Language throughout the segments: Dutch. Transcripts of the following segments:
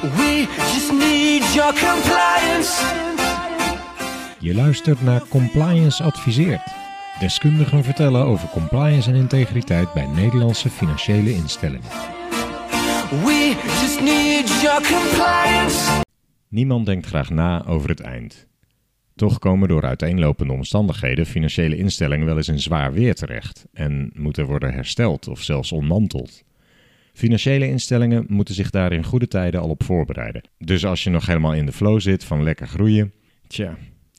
We just need your compliance. Je luistert naar Compliance Adviseert. Deskundigen vertellen over compliance en integriteit bij Nederlandse financiële instellingen. We just need your compliance. Niemand denkt graag na over het eind. Toch komen door uiteenlopende omstandigheden financiële instellingen wel eens in zwaar weer terecht en moeten worden hersteld of zelfs ontmanteld. Financiële instellingen moeten zich daar in goede tijden al op voorbereiden. Dus als je nog helemaal in de flow zit van lekker groeien, tja.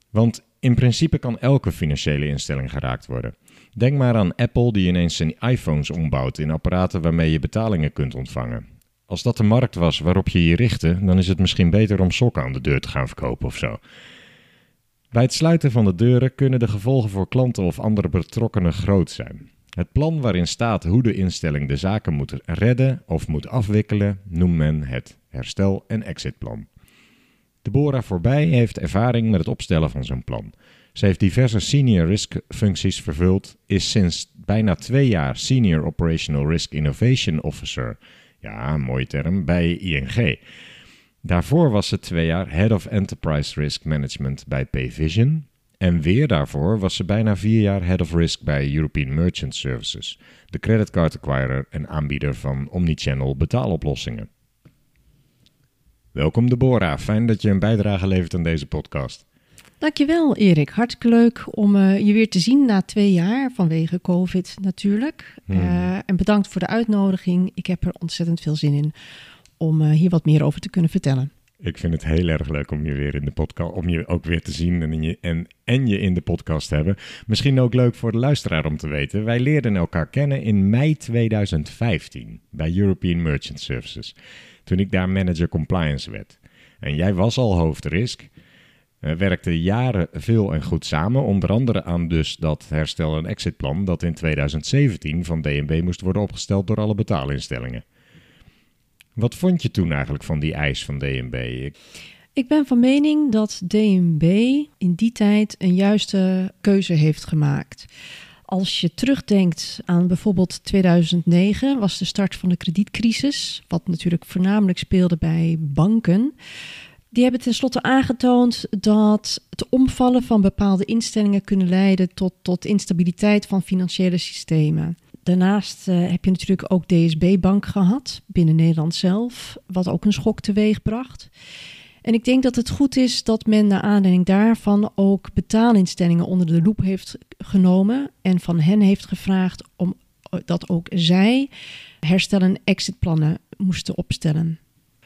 Want in principe kan elke financiële instelling geraakt worden. Denk maar aan Apple die ineens zijn iPhones ombouwt in apparaten waarmee je betalingen kunt ontvangen. Als dat de markt was waarop je je richtte, dan is het misschien beter om sokken aan de deur te gaan verkopen of zo. Bij het sluiten van de deuren kunnen de gevolgen voor klanten of andere betrokkenen groot zijn. Het plan waarin staat hoe de instelling de zaken moet redden of moet afwikkelen, noemt men het herstel- en exitplan. Deborah Voorbij heeft ervaring met het opstellen van zo'n plan. Ze heeft diverse senior risk functies vervuld, is sinds bijna twee jaar Senior Operational Risk Innovation Officer, ja, mooie term, bij ING. Daarvoor was ze twee jaar Head of Enterprise Risk Management bij Payvision. En weer daarvoor was ze bijna vier jaar Head of Risk bij European Merchant Services, de creditcard acquirer en aanbieder van omnichannel betaaloplossingen. Welkom Deborah, fijn dat je een bijdrage levert aan deze podcast. Dankjewel Erik, hartstikke leuk om uh, je weer te zien na twee jaar vanwege COVID natuurlijk. Hmm. Uh, en bedankt voor de uitnodiging. Ik heb er ontzettend veel zin in om uh, hier wat meer over te kunnen vertellen. Ik vind het heel erg leuk om je weer in de podcast, om je ook weer te zien en je, en, en je in de podcast te hebben. Misschien ook leuk voor de luisteraar om te weten. Wij leerden elkaar kennen in mei 2015 bij European Merchant Services. Toen ik daar manager compliance werd. En jij was al hoofdrisk. We werkten jaren veel en goed samen, onder andere aan dus dat herstel- en exitplan dat in 2017 van DNB moest worden opgesteld door alle betaalinstellingen. Wat vond je toen eigenlijk van die eis van DNB? Ik... Ben van mening dat DNB in die tijd een juiste keuze heeft gemaakt. Als je terugdenkt aan bijvoorbeeld 2009, was de start van de kredietcrisis, wat natuurlijk voornamelijk speelde bij banken. Die hebben tenslotte aangetoond dat het omvallen van bepaalde instellingen kunnen leiden tot, tot instabiliteit van financiële systemen. Daarnaast uh, heb je natuurlijk ook DSB Bank gehad, binnen Nederland zelf, wat ook een schok teweeg bracht. En ik denk dat het goed is dat men naar aanleiding daarvan ook betaalinstellingen onder de loep heeft genomen en van hen heeft gevraagd om dat ook zij herstel- en exitplannen moesten opstellen.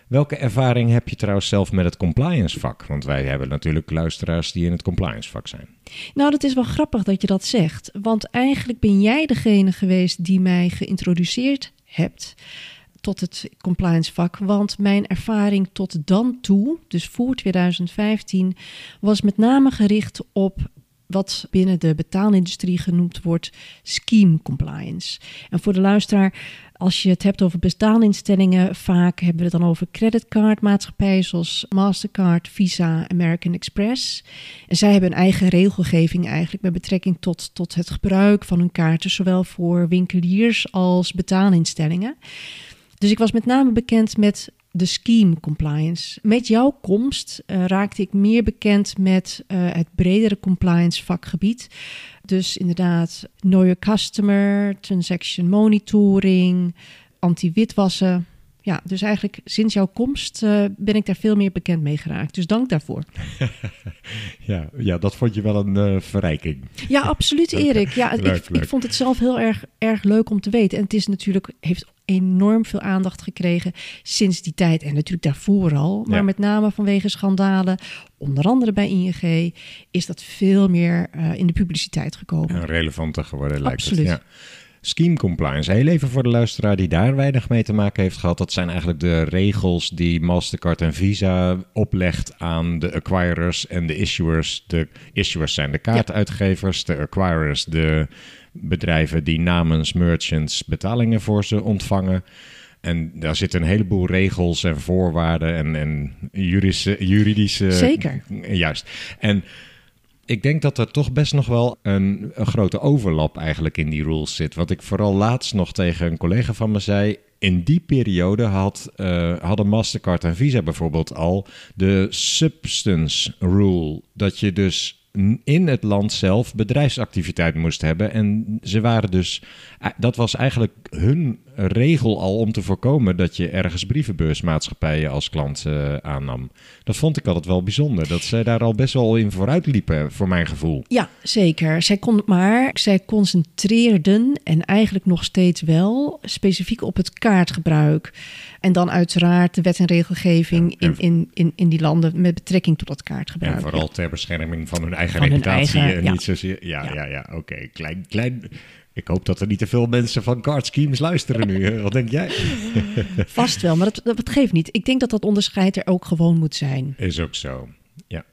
Welke ervaring heb je trouwens zelf met het compliance vak? Want wij hebben natuurlijk luisteraars die in het compliance vak zijn. Nou, dat is wel grappig dat je dat zegt. Want eigenlijk ben jij degene geweest die mij geïntroduceerd hebt tot het compliance vak. Want mijn ervaring tot dan toe, dus voor 2015, was met name gericht op wat binnen de betaalindustrie genoemd wordt scheme compliance. En voor de luisteraar, als je het hebt over betaalinstellingen, vaak hebben we het dan over creditcardmaatschappijen zoals Mastercard, Visa, American Express. En zij hebben een eigen regelgeving eigenlijk met betrekking tot, tot het gebruik van hun kaarten, zowel voor winkeliers als betaalinstellingen. Dus ik was met name bekend met de scheme compliance. Met jouw komst uh, raakte ik meer bekend met uh, het bredere compliance vakgebied. Dus inderdaad, know customer, transaction monitoring, anti-witwassen. Ja, dus eigenlijk sinds jouw komst uh, ben ik daar veel meer bekend mee geraakt. Dus dank daarvoor. ja, ja, dat vond je wel een verrijking. Ja, absoluut Erik. Ja, leuk, ik, leuk. ik vond het zelf heel erg, erg leuk om te weten. En het is natuurlijk, heeft enorm veel aandacht gekregen sinds die tijd. En natuurlijk daarvoor al. Maar Ja. met name vanwege schandalen, onder andere bij ING, is dat veel meer uh, in de publiciteit gekomen. En relevanter geworden lijkt Absoluut. het. Ja. Scheme compliance. Heel even voor de luisteraar die daar weinig mee te maken heeft gehad. Dat zijn eigenlijk de regels die Mastercard en Visa oplegt aan de acquirers en de issuers. De issuers zijn de kaartuitgevers, de acquirers de bedrijven die namens merchants betalingen voor ze ontvangen. En daar zitten een heleboel regels en voorwaarden en, en juridische, juridische... Zeker. Juist. En ik denk dat er toch best nog wel een, een grote overlap eigenlijk in die rules zit. Wat ik vooral laatst nog tegen een collega van me zei. in die periode had, eh, hadden Mastercard en Visa bijvoorbeeld al de substance rule. Dat je dus in het land zelf bedrijfsactiviteit moest hebben. En ze waren dus, eh, dat was eigenlijk hun regel al om te voorkomen dat je ergens brievenbeursmaatschappijen als klant eh, aannam. Dat vond ik altijd wel bijzonder. Dat zij daar al best wel in vooruit liepen, voor mijn gevoel. Ja, zeker. Zij kon, maar zij concentreerden, en eigenlijk nog steeds wel, specifiek op het kaartgebruik. En dan uiteraard de wet en regelgeving Ja, en- in, in, in, in die landen met betrekking tot dat kaartgebruik. En vooral ter bescherming van hun eigen Van hun reputatie. eigen, en ja. niet zozeer. Ja, ja, Ja. ja. Oké. Klein, klein. Ik hoop dat er niet te veel mensen van card schemes luisteren nu. hè. Wat denk jij? Vast wel, maar dat, dat, dat geeft niet. Ik denk dat dat onderscheid er ook gewoon moet zijn. Is ook zo. Ja.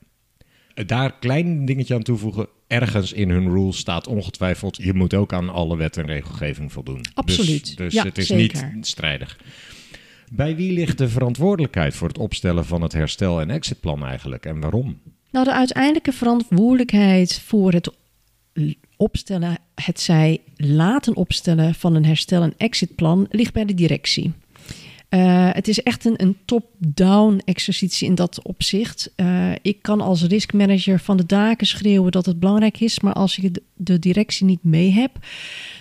Daar klein dingetje aan toevoegen. Ergens in hun rules staat ongetwijfeld. Je moet ook aan alle wet en regelgeving voldoen. Absoluut. Dus, dus Ja, het is zeker. niet strijdig. Bij wie ligt de verantwoordelijkheid voor het opstellen van het herstel- en exitplan eigenlijk? En waarom? Nou, de uiteindelijke verantwoordelijkheid voor het opstellen, het zij laten opstellen van een herstel- en exitplan, ligt bij de directie. Eh, het is echt een, een top-down exercitie in dat opzicht. Eh, ik kan als riskmanager van de daken schreeuwen dat het belangrijk is, maar als je de, directie niet mee hebt,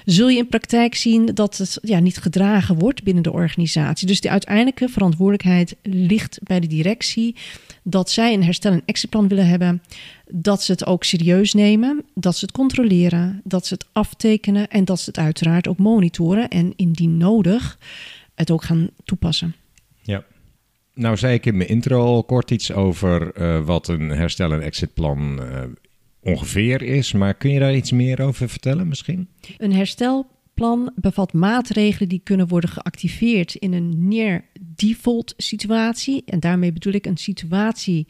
zul je in praktijk zien dat het ja, niet gedragen wordt binnen de organisatie. Dus de uiteindelijke verantwoordelijkheid ligt bij de directie dat zij een herstel- en exitplan willen hebben, dat ze het ook serieus nemen, dat ze het controleren, dat ze het aftekenen en dat ze het uiteraard ook monitoren en indien nodig het ook gaan toepassen. Ja. Nou zei ik in mijn intro al kort iets over eh, wat een herstel- en exitplan eh, ongeveer is. Maar kun je daar iets meer over vertellen misschien? Een herstelplan bevat maatregelen die kunnen worden geactiveerd in een near default situatie. En daarmee bedoel ik een situatie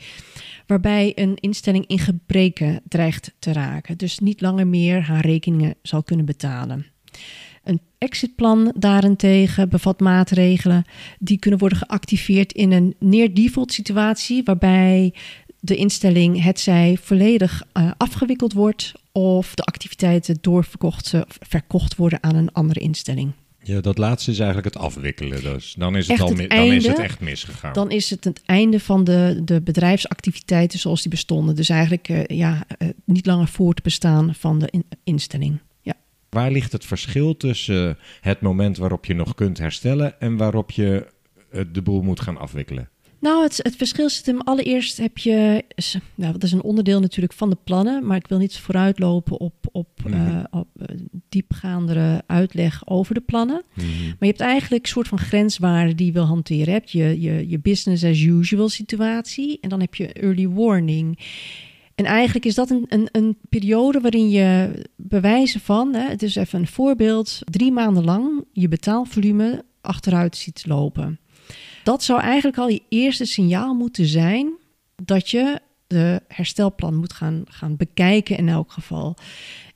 waarbij een instelling in gebreken dreigt te raken. Dus niet langer meer haar rekeningen zal kunnen betalen. Een exitplan daarentegen bevat maatregelen die kunnen worden geactiveerd in een near default situatie waarbij de instelling hetzij volledig eh, afgewikkeld wordt of de activiteiten doorverkocht eh, verkocht worden aan een andere instelling. Ja, dat laatste is eigenlijk het afwikkelen. Dus dan is het, Echt al het dan is het echt misgegaan. Dan is het het einde van de, de bedrijfsactiviteiten zoals die bestonden. Dus eigenlijk eh, ja, niet langer voortbestaan van de in- instelling. Waar ligt het verschil tussen het moment waarop je nog kunt herstellen en waarop je eh, de boel moet gaan afwikkelen? Nou, het, het verschil zit hem allereerst heb je, nou, dat is een onderdeel natuurlijk van de plannen, maar ik wil niet vooruitlopen op, op, Mhm. eh, op eh, diepgaandere uitleg over de plannen. Maar je hebt eigenlijk een soort van grenswaarden die je wil hanteren. Je hebt je, je, je business as usual situatie en dan heb je early warning. En eigenlijk is dat een, een, een periode waarin je bewijzen van, hè, het is even een voorbeeld, drie maanden lang je betaalvolume achteruit ziet lopen. Dat zou eigenlijk al je eerste signaal moeten zijn dat je de herstelplan moet gaan, gaan bekijken in elk geval.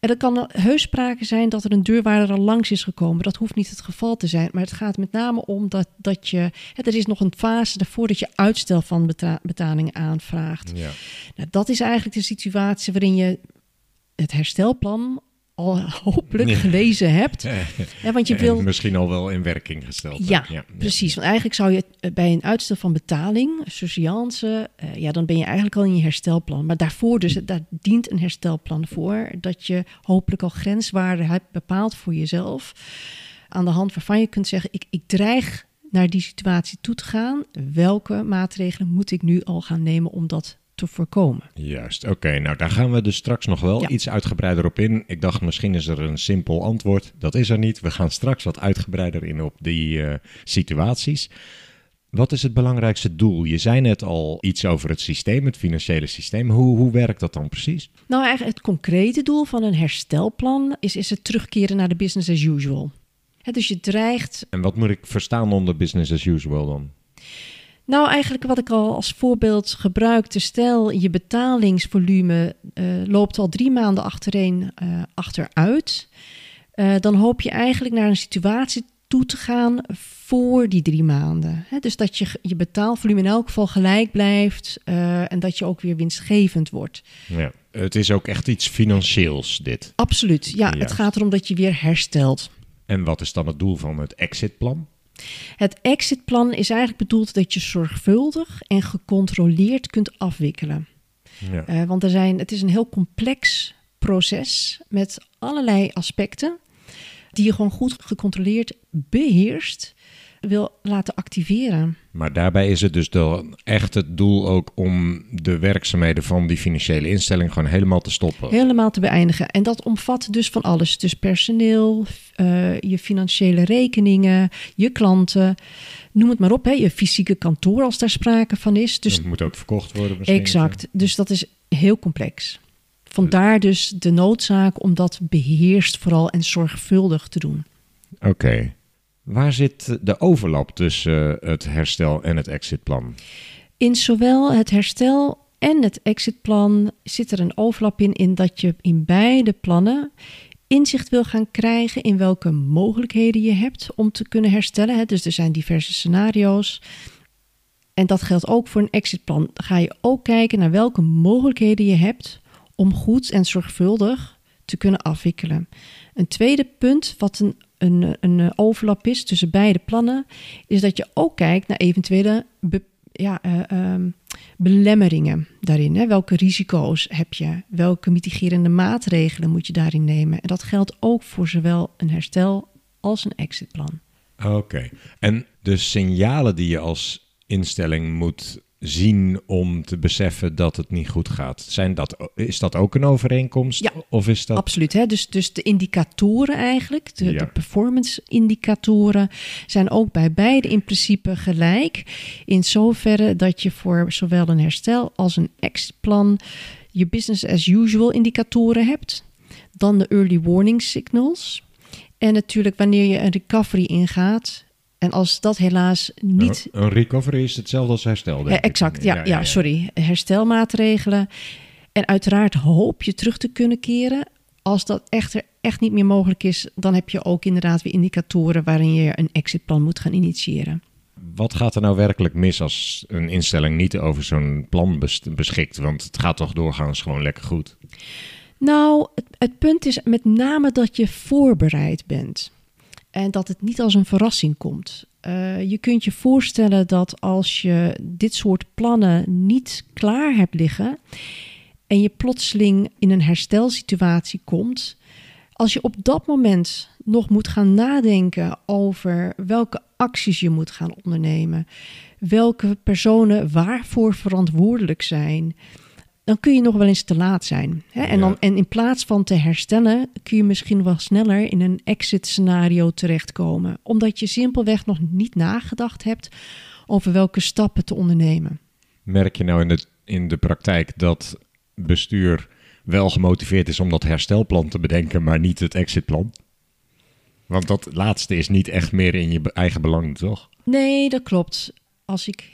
En er kan heus sprake zijn dat er een deurwaarder al langs is gekomen. Dat hoeft niet het geval te zijn. Maar het gaat met name om dat, dat je... hè, er is nog een fase daarvoor dat je uitstel van beta- betalingen aanvraagt. Ja. Nou, dat is eigenlijk de situatie waarin je het herstelplan al hopelijk Ja. gelezen hebt. Ja, want je wil misschien al wel in werking gesteld. ja, precies. Want eigenlijk zou je eh, bij een uitstel van betaling, surseance, eh, ja, dan ben je eigenlijk al in je herstelplan. Maar daarvoor dus, daar dient een herstelplan voor, dat je hopelijk al grenswaarden hebt bepaald voor jezelf, aan de hand waarvan je kunt zeggen, ik, ik dreig naar die situatie toe te gaan. Welke maatregelen moet ik nu al gaan nemen om dat te voorkomen? Juist, oké. nou, daar gaan we dus straks nog wel Ja. iets uitgebreider op in. Ik dacht, misschien is er een simpel antwoord. Dat is er niet. We gaan straks wat uitgebreider in op die eh, situaties. Wat is het belangrijkste doel? Je zei net al iets over het systeem, het financiële systeem. Hoe, hoe werkt dat dan precies? Nou, eigenlijk het concrete doel van een herstelplan is, is het terugkeren naar de business as usual. Dus je dreigt En wat moet ik verstaan onder business as usual dan? Nou, eigenlijk wat ik al als voorbeeld gebruikte. Stel, je betalingsvolume eh, loopt al drie maanden achtereen eh, achteruit. Eh, dan hoop je eigenlijk naar een situatie toe te gaan voor die drie maanden. Dus dat je je betaalvolume in elk geval gelijk blijft en dat je ook weer winstgevend wordt. Ja. Het is ook echt iets financieels, dit. Absoluut. Ja, het gaat erom dat je weer herstelt. En wat is dan het doel van het exitplan? Het exitplan is eigenlijk bedoeld dat je zorgvuldig en gecontroleerd kunt afwikkelen. Ja. Eh, want er zijn, het is een heel complex proces met allerlei aspecten die je gewoon goed gecontroleerd beheerst wil laten activeren. Maar daarbij is het dus dan echt het doel ook om de werkzaamheden van die financiële instelling gewoon helemaal te stoppen. Helemaal te beëindigen. En dat omvat dus van alles. Dus personeel, eh, je financiële rekeningen, je klanten, noem het maar op. Hè. Je fysieke kantoor als daar sprake van is. Dus het moet ook verkocht worden misschien. exact. Dus dat is heel complex. Vandaar dus de noodzaak om dat beheerst vooral en zorgvuldig te doen. Oké. Waar zit de overlap tussen eh, het herstel en het exitplan? In zowel het herstel en het exitplan zit er een overlap in, in dat je in beide plannen inzicht wil gaan krijgen in welke mogelijkheden je hebt om te kunnen herstellen. Dus er zijn diverse scenario's. En dat geldt ook voor een exitplan. Ga je ook kijken naar welke mogelijkheden je hebt om goed en zorgvuldig te kunnen afwikkelen. Een tweede punt, wat een, een, een overlap is tussen beide plannen, is dat je ook kijkt naar eventuele ja, eh, ehm, belemmeringen daarin. Hè? Welke risico's heb je? Welke mitigerende maatregelen moet je daarin nemen? En dat geldt ook voor zowel een herstel als een exitplan. Oké. En de signalen die je als instelling moet zien om te beseffen dat het niet goed gaat, zijn dat, is dat ook een overeenkomst? Ja, Of is dat... Absoluut. Hè? Dus, dus de indicatoren eigenlijk, de, Ja. de performance-indicatoren, zijn ook bij beide in principe gelijk. In zoverre dat je voor zowel een herstel als een exitplan je business as usual indicatoren hebt. Dan de early warning signals. En natuurlijk wanneer je een recovery ingaat. En als dat helaas niet Een recovery is hetzelfde als herstel, denk ja, ik. exact, ja, ja, sorry. Herstelmaatregelen. En uiteraard hoop je terug te kunnen keren. Als dat echter echt niet meer mogelijk is, dan heb je ook inderdaad weer indicatoren waarin je een exitplan moet gaan initiëren. Wat gaat er nou werkelijk mis als een instelling niet over zo'n plan bes- beschikt? Want het gaat toch doorgaans gewoon lekker goed. Nou, het, het punt is met name dat je voorbereid bent. En dat het niet als een verrassing komt. Eh, je kunt je voorstellen dat als je dit soort plannen niet klaar hebt liggen en je plotseling in een herstelsituatie komt, als je op dat moment nog moet gaan nadenken over welke acties je moet gaan ondernemen, welke personen waarvoor verantwoordelijk zijn, dan kun je nog wel eens te laat zijn. Hè? En, dan, en in plaats van te herstellen, kun je misschien wel sneller in een exit-scenario terechtkomen, omdat je simpelweg nog niet nagedacht hebt over welke stappen te ondernemen. Merk je nou in de, in de praktijk dat bestuur wel gemotiveerd is om dat herstelplan te bedenken, maar niet het exitplan? Want dat laatste is niet echt meer in je eigen belang, toch? Nee, dat klopt. Als ik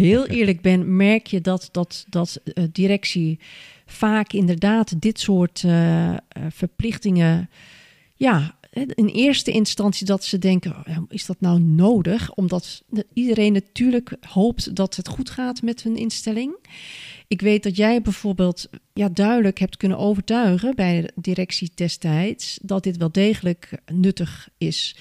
heel eerlijk ben, merk je dat, dat, dat eh, directie vaak inderdaad dit soort eh, eh, verplichtingen. Ja, in eerste instantie dat ze denken: oh, is dat nou nodig? Omdat iedereen natuurlijk hoopt dat het goed gaat met hun instelling. Ik weet dat jij bijvoorbeeld ja, duidelijk hebt kunnen overtuigen bij de directie destijds dat dit wel degelijk nuttig is.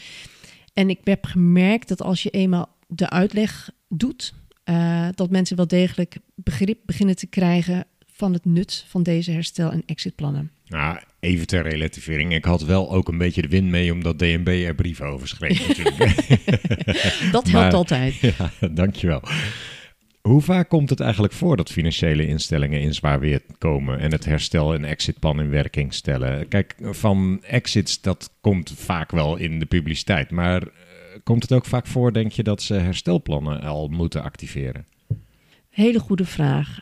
En ik heb gemerkt dat als je eenmaal de uitleg doet, eh, dat mensen wel degelijk begrip beginnen te krijgen van het nut van deze herstel- en exitplannen. Nou, even ter relativering. Ik had wel ook een beetje de win mee omdat DNB er brieven over schreef natuurlijk. Dat helpt Maar- altijd. ja, dankjewel. Hoe vaak komt het eigenlijk voor dat financiële instellingen in zwaar weer komen en het herstel- en exitplan in werking stellen? Kijk, van exits, dat komt vaak wel in de publiciteit. Maar komt het ook vaak voor, denk je, dat ze herstelplannen al moeten activeren? Hele goede vraag.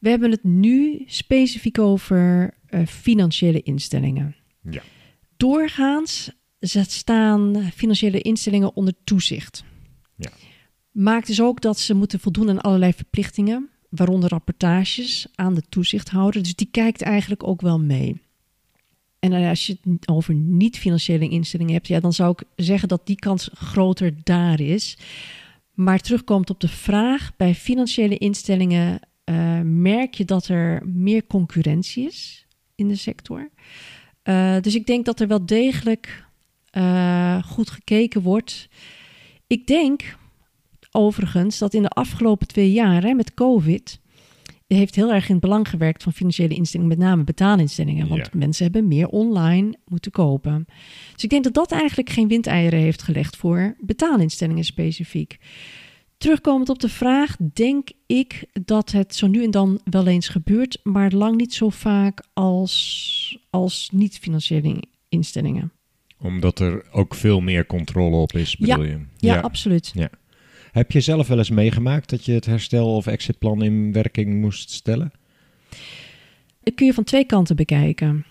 We hebben het nu specifiek over eh, financiële instellingen. Ja. Doorgaans staan financiële instellingen onder toezicht. Ja. Maakt dus ook dat ze moeten voldoen aan allerlei verplichtingen, waaronder rapportages aan de toezichthouder. Dus die kijkt eigenlijk ook wel mee. En eh, als je het over niet-financiële instellingen hebt, ja, dan zou ik zeggen dat die kans groter daar is. Maar terugkomt op de vraag, bij financiële instellingen eh, merk je dat er meer concurrentie is in de sector. Eh, dus ik denk dat er wel degelijk eh, goed gekeken wordt. Ik denk overigens dat in de afgelopen twee jaar hè, met COVID heeft heel erg in het belang gewerkt van financiële instellingen, met name betaalinstellingen. Want Ja. mensen hebben meer online moeten kopen. Dus ik denk dat dat eigenlijk geen windeieren heeft gelegd voor betaalinstellingen specifiek. Terugkomend op de vraag, denk ik dat het zo nu en dan wel eens gebeurt, maar lang niet zo vaak als, als niet-financiële instellingen. Omdat er ook veel meer controle op is, Ja. bedoel je? Ja, absoluut. Heb je zelf wel eens meegemaakt dat je het herstel- of exitplan in werking moest stellen? Dat kun je van twee kanten bekijken.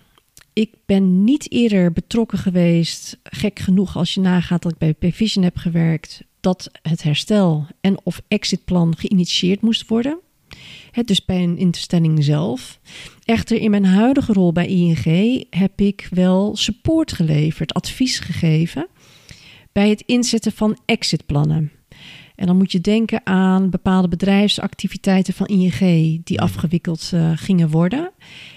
Ik ben niet eerder betrokken geweest, gek genoeg als je nagaat dat ik bij Pvision heb gewerkt, dat het herstel en of exitplan geïnitieerd moest worden. Het dus bij een instelling zelf. Echter, in mijn huidige rol bij ING heb ik wel support geleverd, advies gegeven bij het inzetten van exitplannen. En dan moet je denken aan bepaalde bedrijfsactiviteiten van ING die afgewikkeld eh, gingen worden.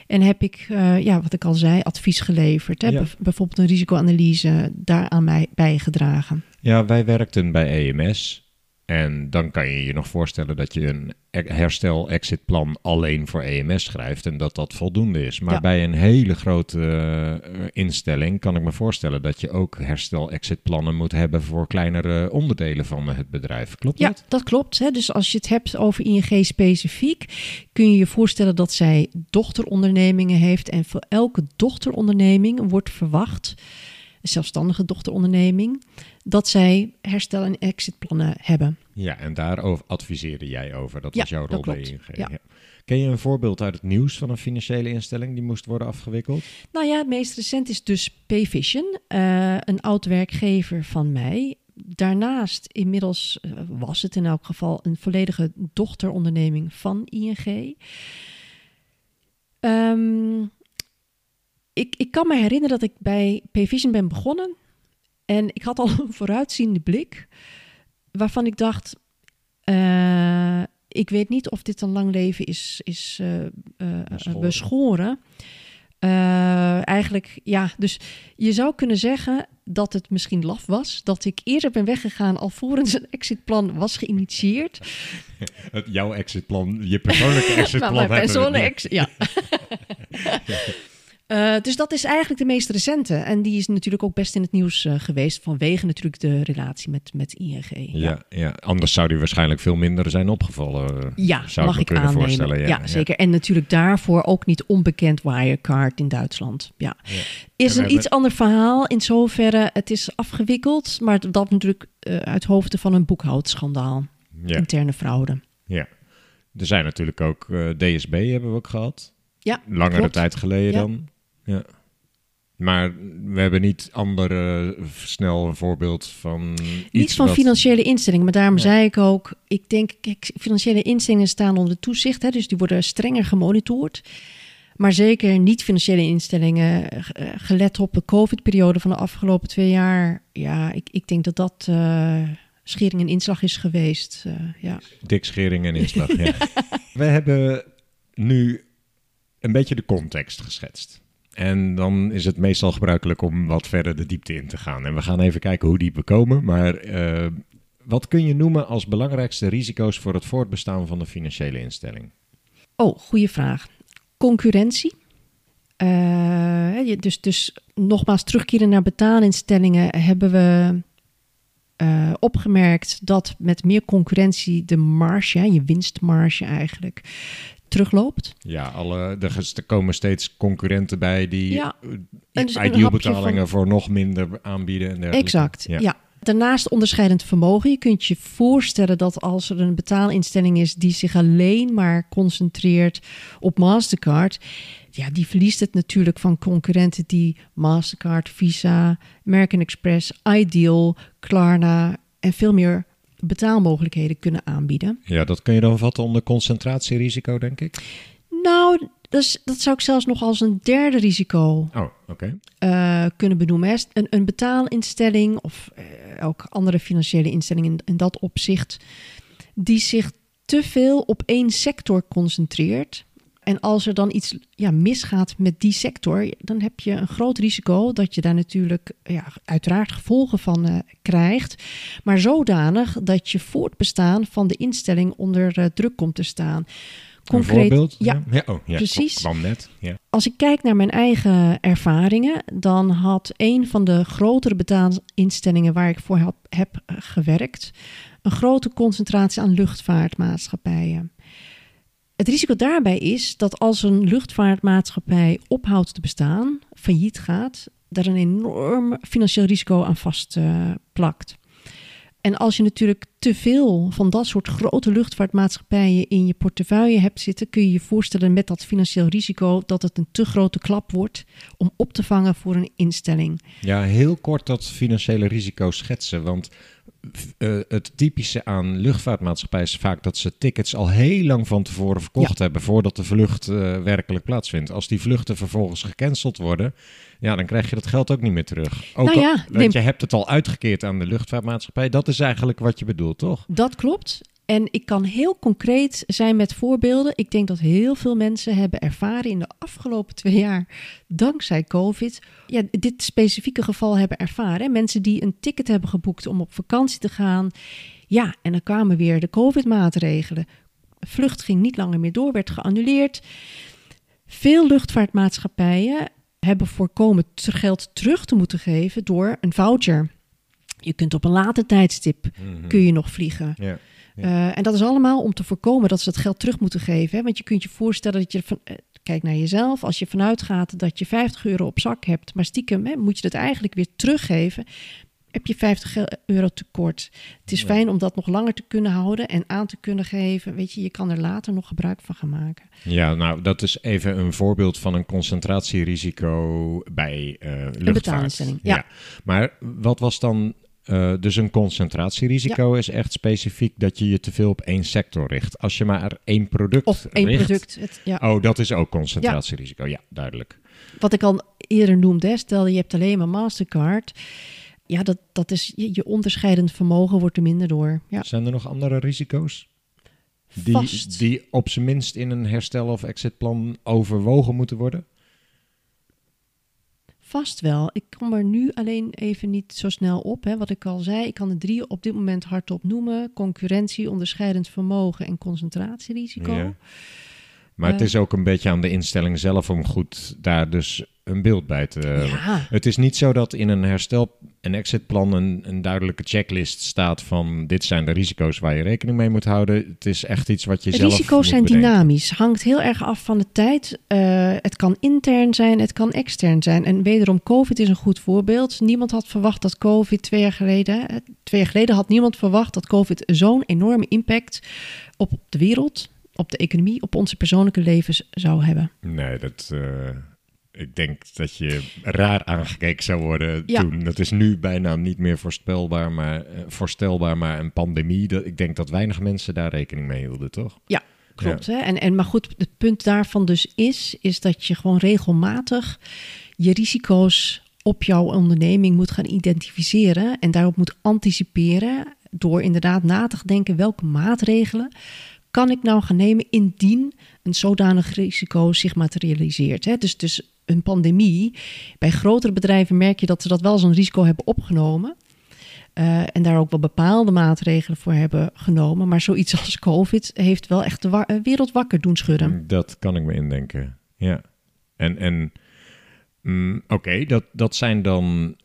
En heb ik, eh, ja, wat ik al zei, advies geleverd. Hè? Ja. Bijv- bijvoorbeeld een risicoanalyse daaraan mij bijgedragen. Ja, wij werkten bij EMS. En dan kan je je nog voorstellen dat je een e- herstel-exitplan alleen voor EMS schrijft en dat dat voldoende is. Maar Ja. bij een hele grote eh, instelling kan ik me voorstellen dat je ook herstel-exitplannen moet hebben voor kleinere onderdelen van het bedrijf. Klopt Ja, dat? dat klopt. Hè? Dus als je het hebt over ING specifiek, kun je je voorstellen dat zij dochterondernemingen heeft. En voor elke dochteronderneming wordt verwacht, zelfstandige dochteronderneming, dat zij herstel- en exitplannen hebben. Ja, en daarover adviseerde jij over. Dat Ja, was jouw rol bij. ING. Ja. Ken je een voorbeeld uit het nieuws van een financiële instelling die moest worden afgewikkeld? Nou ja, het meest recent is dus Pvision, eh een oud werkgever van mij. Daarnaast inmiddels eh, was het in elk geval een volledige dochteronderneming van ING. Ehm, ik, ik kan me herinneren dat ik bij Pvision ben begonnen en ik had al een vooruitziende blik waarvan ik dacht, eh, ik weet niet of dit een lang leven is, is eh, Beschoren. beschoren. Eigenlijk, ja, dus je zou kunnen zeggen dat het misschien laf was. Dat ik eerder ben weggegaan alvorens een exitplan was geïnitieerd. Het, jouw exitplan, je persoonlijke exitplan. Nou, mijn persoonlijke niet. ex- ja. Eh, dus dat is eigenlijk de meest recente. En die is natuurlijk ook best in het nieuws eh, geweest. Vanwege natuurlijk de relatie met, met ING. Ja, ja, anders zou die waarschijnlijk veel minder zijn opgevallen. Ja, zou mag me ik kunnen aannemen. voorstellen. Ja, Ja, zeker. En natuurlijk daarvoor ook niet onbekend Wirecard in Duitsland. Ja. Is een iets ander verhaal in zoverre. Het is afgewikkeld, maar dat natuurlijk eh, uit hoofde van een boekhoudschandaal. Interne fraude. ja. Er zijn natuurlijk ook eh, DSB hebben we ook gehad. Ja, Langere klopt. tijd geleden dan. Ja. Maar we hebben niet andere, snel een voorbeeld van Niet iets van wat- financiële instellingen, maar daarom Ja. zei ik ook, ik denk, kijk, financiële instellingen staan onder toezicht, hè, dus die worden strenger gemonitord. Maar zeker niet financiële instellingen, eh, gelet op de COVID-periode van de afgelopen twee jaar. Ja, ik, ik denk dat dat eh, schering en inslag is geweest. eh, ja. Dik schering en inslag, ja. We hebben nu een beetje de context geschetst. En dan is het meestal gebruikelijk om wat verder de diepte in te gaan. En we gaan even kijken hoe diep we komen. Maar eh, wat kun je noemen als belangrijkste risico's voor het voortbestaan van de financiële instelling? Oh, goede vraag. Concurrentie. Eh, dus, dus nogmaals, terugkeren naar betaalinstellingen hebben we eh, opgemerkt dat met meer concurrentie de marge, je winstmarge eigenlijk, terugloopt. Ja, alle, er, komen steeds concurrenten bij die Ja, eh, dus idealbetalingen voor nog minder aanbieden. En dergelijke. Exact, Ja. ja. Daarnaast onderscheidend vermogen. Je kunt je voorstellen dat als er een betaalinstelling is die zich alleen maar concentreert op Mastercard, ja, die verliest het natuurlijk van concurrenten die Mastercard, Visa, American Express, Ideal, Klarna en veel meer betaalmogelijkheden kunnen aanbieden. Ja, dat kun je dan vatten onder concentratierisico, denk ik. Nou, dat, is- dat zou ik zelfs nog als een derde risico Oh, eh, kunnen benoemen. Een, een betaalinstelling of eh, elke andere financiële instelling in, in dat opzicht, die zich te veel op één sector concentreert, En als er dan iets ja, misgaat met die sector, dan heb je een groot risico dat je daar natuurlijk ja, uiteraard gevolgen van eh, krijgt. Maar zodanig dat je voortbestaan van de instelling onder eh, druk komt te staan. een voorbeeld? Ja, ja. Oh, ja. precies. Kwam net. Ja. Als ik kijk naar mijn eigen ervaringen, dan had een van de grotere betaalinstellingen waar ik voor heb, heb eh, gewerkt, een grote concentratie aan luchtvaartmaatschappijen. Het risico daarbij is dat als een luchtvaartmaatschappij ophoudt te bestaan, failliet gaat, daar een enorm financieel risico aan vast plakt. En als je natuurlijk te veel van dat soort grote luchtvaartmaatschappijen in je portefeuille hebt zitten, kun je je voorstellen met dat financieel risico dat het een te grote klap wordt om op te vangen voor een instelling. Ja, heel kort dat financiële risico schetsen. Want uh, het typische aan luchtvaartmaatschappijen is vaak dat ze tickets al heel lang van tevoren verkocht ja. hebben voordat de vlucht uh, werkelijk plaatsvindt. Als die vluchten vervolgens gecanceld worden, ja, dan krijg je dat geld ook niet meer terug. Ook nou ja, al, want neem... je hebt het al uitgekeerd aan de luchtvaartmaatschappij. Dat is eigenlijk wat je bedoelt, toch? Dat klopt. En ik kan heel concreet zijn met voorbeelden. Ik denk dat heel veel mensen hebben ervaren in de afgelopen twee jaar, dankzij COVID, ja, dit specifieke geval hebben ervaren. Mensen die een ticket hebben geboekt om op vakantie te gaan. Ja, en dan kwamen weer de COVID-maatregelen. Vlucht ging niet langer meer door, werd geannuleerd. Veel luchtvaartmaatschappijen hebben voorkomen geld terug te moeten geven door een voucher. Je kunt op een later tijdstip mm-hmm. kun je nog vliegen. Ja. Ja. Uh, en dat is allemaal om te voorkomen dat ze dat geld terug moeten geven. Hè? Want je kunt je voorstellen dat je van. Uh, kijk naar jezelf. Als je vanuit gaat dat je 50 euro op zak hebt, maar stiekem hè, moet je dat eigenlijk weer teruggeven. Heb je 50 euro tekort. Het is ja. fijn om dat nog langer te kunnen houden en aan te kunnen geven. Weet je, je kan er later nog gebruik van gaan maken. Ja, nou, dat is even een voorbeeld van een concentratierisico bij uh, luchtvaart. Een ja. ja. Maar wat was dan uh, dus een concentratierisico ja. is echt specifiek dat je je te veel op één sector richt. Als je maar één product of één richt, product. Het, ja. Oh, dat is ook concentratierisico. Ja. ja, duidelijk. Wat ik al eerder noemde, stel je hebt alleen maar Mastercard. Ja, dat, dat is je, je onderscheidend vermogen wordt er minder door. Ja. Zijn er nog andere risico's? Die, die op zijn minst in een herstel- of exitplan overwogen moeten worden? Vast wel. Ik kom er nu alleen even niet zo snel op. Hè. Wat ik al zei, ik kan de drie op dit moment hardop noemen. Concurrentie, onderscheidend vermogen en concentratierisico. Maar het is ook een beetje aan de instelling zelf om goed daar dus een beeld bij te. Ja. Het is niet zo dat in een herstel- en exitplan een, een duidelijke checklist staat van dit zijn de risico's waar je rekening mee moet houden. Het is echt iets wat je de zelf Risico's zijn bedenken. dynamisch. Hangt heel erg af van de tijd. Uh, het kan intern zijn, het kan extern zijn. En wederom, COVID is een goed voorbeeld. Niemand had verwacht dat COVID twee jaar geleden... Twee jaar geleden had niemand verwacht dat COVID zo'n enorme impact op de wereld, op de economie, op onze persoonlijke levens zou hebben. Nee, dat... Uh ik denk dat je raar aangekeken zou worden ja. toen. Dat is nu bijna niet meer voorspelbaar, maar, uh, voorstelbaar, maar een pandemie. Dat, ik denk dat weinig mensen daar rekening mee hielden, toch? Ja, klopt. Ja. Hè? En, en, maar goed, het punt daarvan dus is, is dat je gewoon regelmatig je risico's op jouw onderneming moet gaan identificeren en daarop moet anticiperen door inderdaad na te denken welke maatregelen kan ik nou gaan nemen indien een zodanig risico zich materialiseert. Hè? Dus, dus een pandemie. Bij grotere bedrijven merk je dat ze dat wel als een risico hebben opgenomen. Uh, en daar ook wel bepaalde maatregelen voor hebben genomen. Maar zoiets als COVID heeft wel echt de wa wereld wakker doen schudden. Dat kan ik me indenken. Ja. En, en mm, oké, dat, dat zijn dan.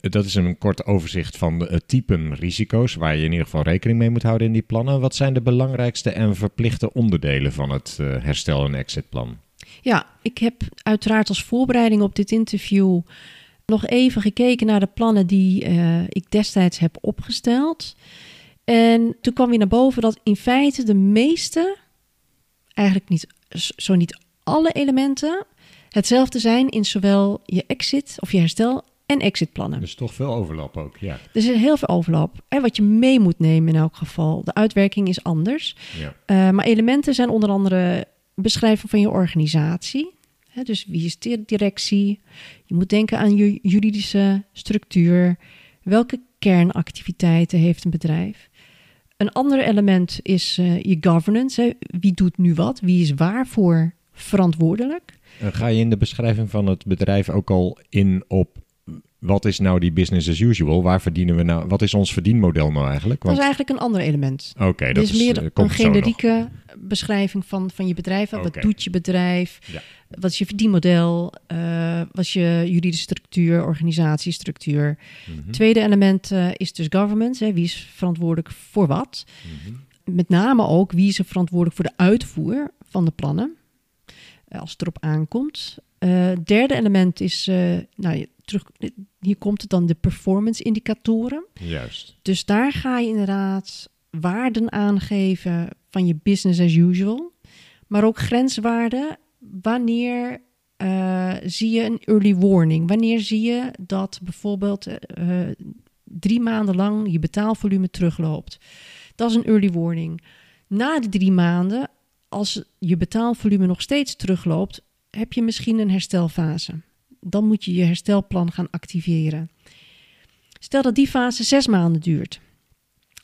Dat is een kort overzicht van de typen risico's waar je in ieder geval rekening mee moet houden in die plannen. Wat zijn de belangrijkste en verplichte onderdelen van het uh, herstel- en exitplan? Ja, ik heb uiteraard als voorbereiding op dit interview nog even gekeken naar de plannen die uh, ik destijds heb opgesteld. En toen kwam weer naar boven dat in feite de meeste, eigenlijk niet, zo niet alle elementen, hetzelfde zijn in zowel je exit of je herstel en exitplannen. Dus toch veel overlap ook, ja. Er is heel veel overlap. En wat je mee moet nemen in elk geval. De uitwerking is anders. Ja. Uh, maar elementen zijn onder andere beschrijven van je organisatie. Hè, dus wie is de directie? Je moet denken aan je juridische structuur. Welke kernactiviteiten heeft een bedrijf? Een ander element is uh, je governance. Hè. Wie doet nu wat? Wie is waarvoor verantwoordelijk. En ga je in de beschrijving van het bedrijf ook al in op wat is nou die business as usual? Waar verdienen we nou? Wat is ons verdienmodel nou eigenlijk? Dat is eigenlijk een ander element. Oké, dat is meer eh, een generieke beschrijving van, van je bedrijf. Wat doet je bedrijf? Ja. Wat is je verdienmodel? Eh, wat is je juridische structuur, organisatiestructuur? Mhm. Tweede element eh, is dus governance. Hè. Wie is verantwoordelijk voor wat? Mhm. Met name ook wie is er verantwoordelijk voor de uitvoer van de plannen. als het erop aankomt. Eh, derde element is, eh, nou, terug, hier komt het dan de performance indicatoren. Juist. Dus daar ga je inderdaad waarden aangeven van je business as usual. Maar ook grenswaarden. Wanneer eh, zie je een early warning? Wanneer zie je dat bijvoorbeeld eh, eh, drie maanden lang je betaalvolume terugloopt? Dat is een early warning. Na de drie maanden, als je betaalvolume nog steeds terugloopt, heb je misschien een herstelfase. Dan moet je je herstelplan gaan activeren. Stel dat die fase zes maanden duurt.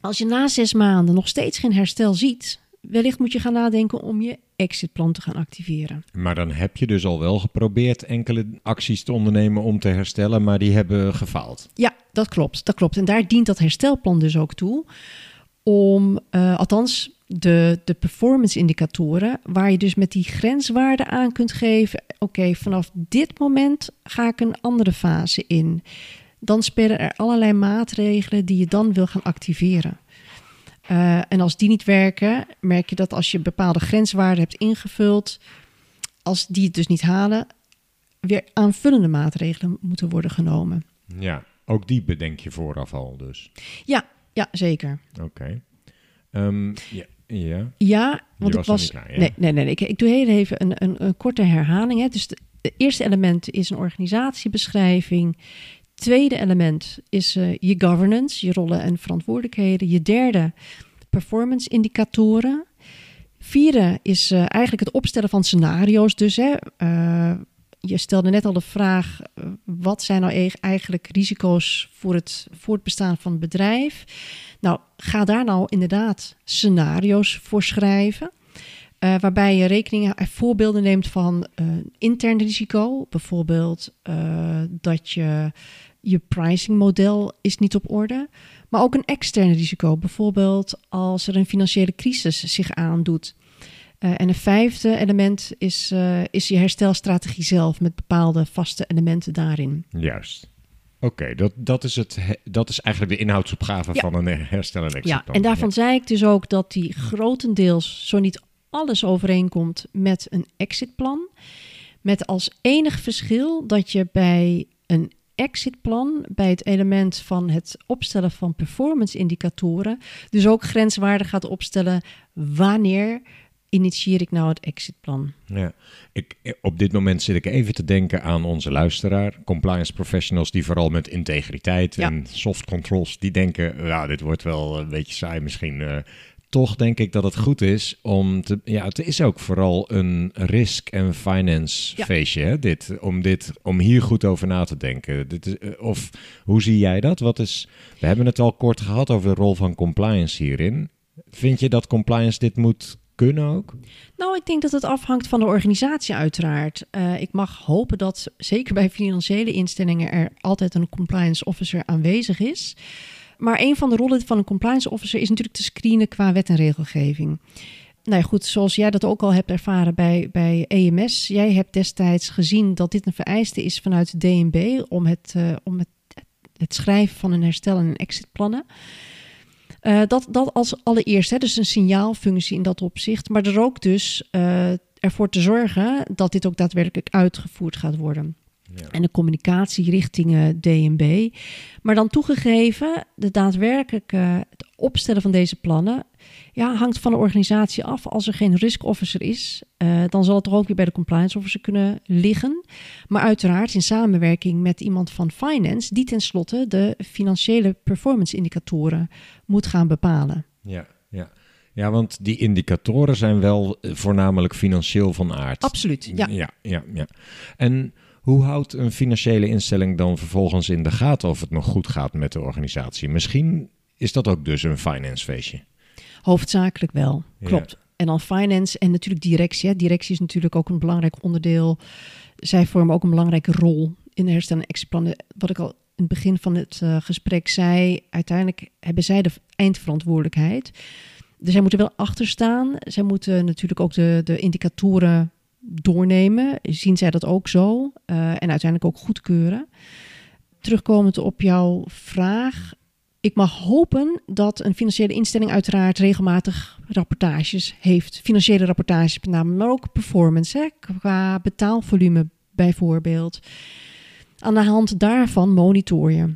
Als je na zes maanden nog steeds geen herstel ziet, wellicht moet je gaan nadenken om je exitplan te gaan activeren. Maar dan heb je dus al wel geprobeerd enkele acties te ondernemen om te herstellen, maar die hebben gefaald. Ja, dat klopt. Dat klopt. En daar dient dat herstelplan dus ook toe. Om, eh, althans, de, de performance indicatoren, waar je dus met die grenswaarden aan kunt geven. Oké, vanaf dit moment ga ik een andere fase in. Dan spelen er allerlei maatregelen die je dan wil gaan activeren. Eh, en als die niet werken, merk je dat als je bepaalde grenswaarden hebt ingevuld, als die het dus niet halen, weer aanvullende maatregelen moeten worden genomen. Ja, ook die bedenk je vooraf al dus. Ja, ja zeker. Oké. Ehm, ja, ja. Ja, want was ik was. niet klaar, ja? Nee, nee, nee. Ik, ik doe heel even een, een, een korte herhaling. Hè. Dus de eerste element is een organisatiebeschrijving. Tweede element is eh, je governance, je rollen en verantwoordelijkheden. Je derde, performance indicatoren. Vierde is eh, eigenlijk het opstellen van scenario's. Dus hè, eh, je stelde net al de vraag: eh, wat zijn nou e- eigenlijk risico's voor het voortbestaan van het bedrijf? Nou, ga daar nou inderdaad scenario's voor schrijven. eh, waarbij je rekening en voorbeelden neemt van eh, intern risico. Bijvoorbeeld dat je je pricingmodel is niet op orde. Maar ook een extern risico. Bijvoorbeeld als er een financiële crisis zich aandoet. Eh, en een vijfde element is, eh, is je herstelstrategie zelf met bepaalde vaste elementen daarin. Juist. Oké, dat, dat, is het he- dat is eigenlijk de inhoudsopgave Ja. van een herstel en Ja, en daarvan zei ik dus ook dat die grotendeels, zo niet alles overeenkomt met een exitplan. Met als enig verschil dat je bij een exitplan, bij het element van het opstellen van performance indicatoren, dus ook grenswaarden gaat opstellen wanneer initieer ik nou het exitplan. Ja. Ik, op dit moment zit ik even te denken aan onze luisteraar. Compliance professionals die vooral met integriteit Ja. en soft controls, die denken, ja, dit wordt wel een beetje saai misschien. eh. toch denk ik dat het goed is om te, ja, het is ook vooral een risk en finance Ja. feestje, hè, dit, om dit, om hier goed over na te denken. Dit is, eh, of hoe zie jij dat? Wat is, we hebben het al kort gehad over de rol van compliance hierin. Vind je dat compliance dit moet kunnen ook? Nou, ik denk dat het afhangt van de organisatie uiteraard. Eh, ik mag hopen dat zeker bij financiële instellingen er altijd een compliance officer aanwezig is. Maar een van de rollen van een compliance officer is natuurlijk te screenen qua wet en regelgeving. Nou ja, goed, zoals jij dat ook al hebt ervaren bij, bij EMS. Jij hebt destijds gezien dat dit een vereiste is vanuit DNB om het, eh, om het, het schrijven van een herstel- en exitplannen. Eh, dat, dat als allereerst, hè, dus een signaalfunctie in dat opzicht. Maar er ook dus eh, ervoor te zorgen dat dit ook daadwerkelijk uitgevoerd gaat worden. Ja. En de communicatie richting eh, DNB. Maar dan toegegeven, de daadwerkelijke het opstellen van deze plannen ja, hangt van de organisatie af. Als er geen risk officer is, eh, dan zal het toch ook weer bij de compliance officer kunnen liggen. Maar uiteraard in samenwerking met iemand van finance, die tenslotte de financiële performance indicatoren moet gaan bepalen. Ja, ja. ja, want die indicatoren zijn wel eh, voornamelijk financieel van aard. Absoluut, ja. ja, ja, ja. En hoe houdt een financiële instelling dan vervolgens in de gaten of het nog goed gaat met de organisatie? Misschien is dat ook dus een finance feestje. Hoofdzakelijk wel, Ja. klopt. En dan finance en natuurlijk directie. Hè. Directie is natuurlijk ook een belangrijk onderdeel. Zij vormen ook een belangrijke rol in de herstel- en. Wat ik al in het begin van het uh, gesprek zei, uiteindelijk hebben zij de eindverantwoordelijkheid. Dus zij moeten wel achter staan. Zij moeten natuurlijk ook de, de indicatoren doornemen. Zien zij dat ook zo? Uh, en uiteindelijk ook goedkeuren. Terugkomend op jouw vraag. Ik mag hopen dat een financiële instelling uiteraard regelmatig rapportages heeft. Financiële rapportages met name, maar ook performance, hè, qua betaalvolume bijvoorbeeld. Aan de hand daarvan monitor je.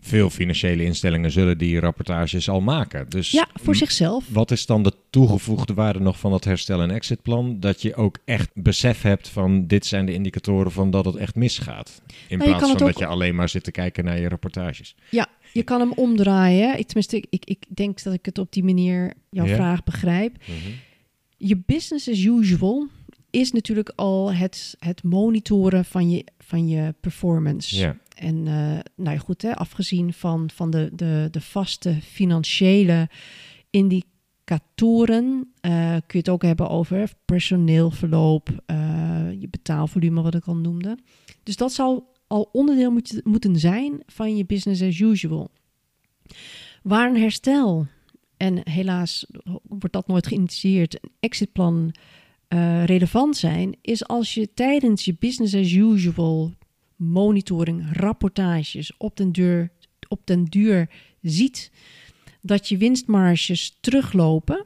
Veel financiële instellingen zullen die rapportages al maken. Dus ja, voor zichzelf. Wat is dan de toegevoegde waarde nog van dat herstel- en exitplan? Dat je ook echt besef hebt van dit zijn de indicatoren van dat het echt misgaat. In Nou, plaats van dat ook- je alleen maar zit te kijken naar je rapportages. Ja, je kan hem omdraaien. Ik, tenminste, ik, ik, denk dat ik het op die manier jouw vraag begrijp. Je business as usual is natuurlijk al het, het monitoren van je, van je performance. En eh, nou ja, goed, hè, afgezien van, van de, de, de vaste financiële indicatoren, eh, kun je het ook hebben over personeelverloop, eh, je betaalvolume, wat ik al noemde. Dus dat zou al onderdeel moet, moeten zijn van je business as usual. Waar een herstel, en helaas wordt dat nooit geïnitieerd, een exitplan eh, relevant zijn, is als je tijdens je business as usual monitoring, rapportages op den, duur, op den duur ziet dat je winstmarges teruglopen,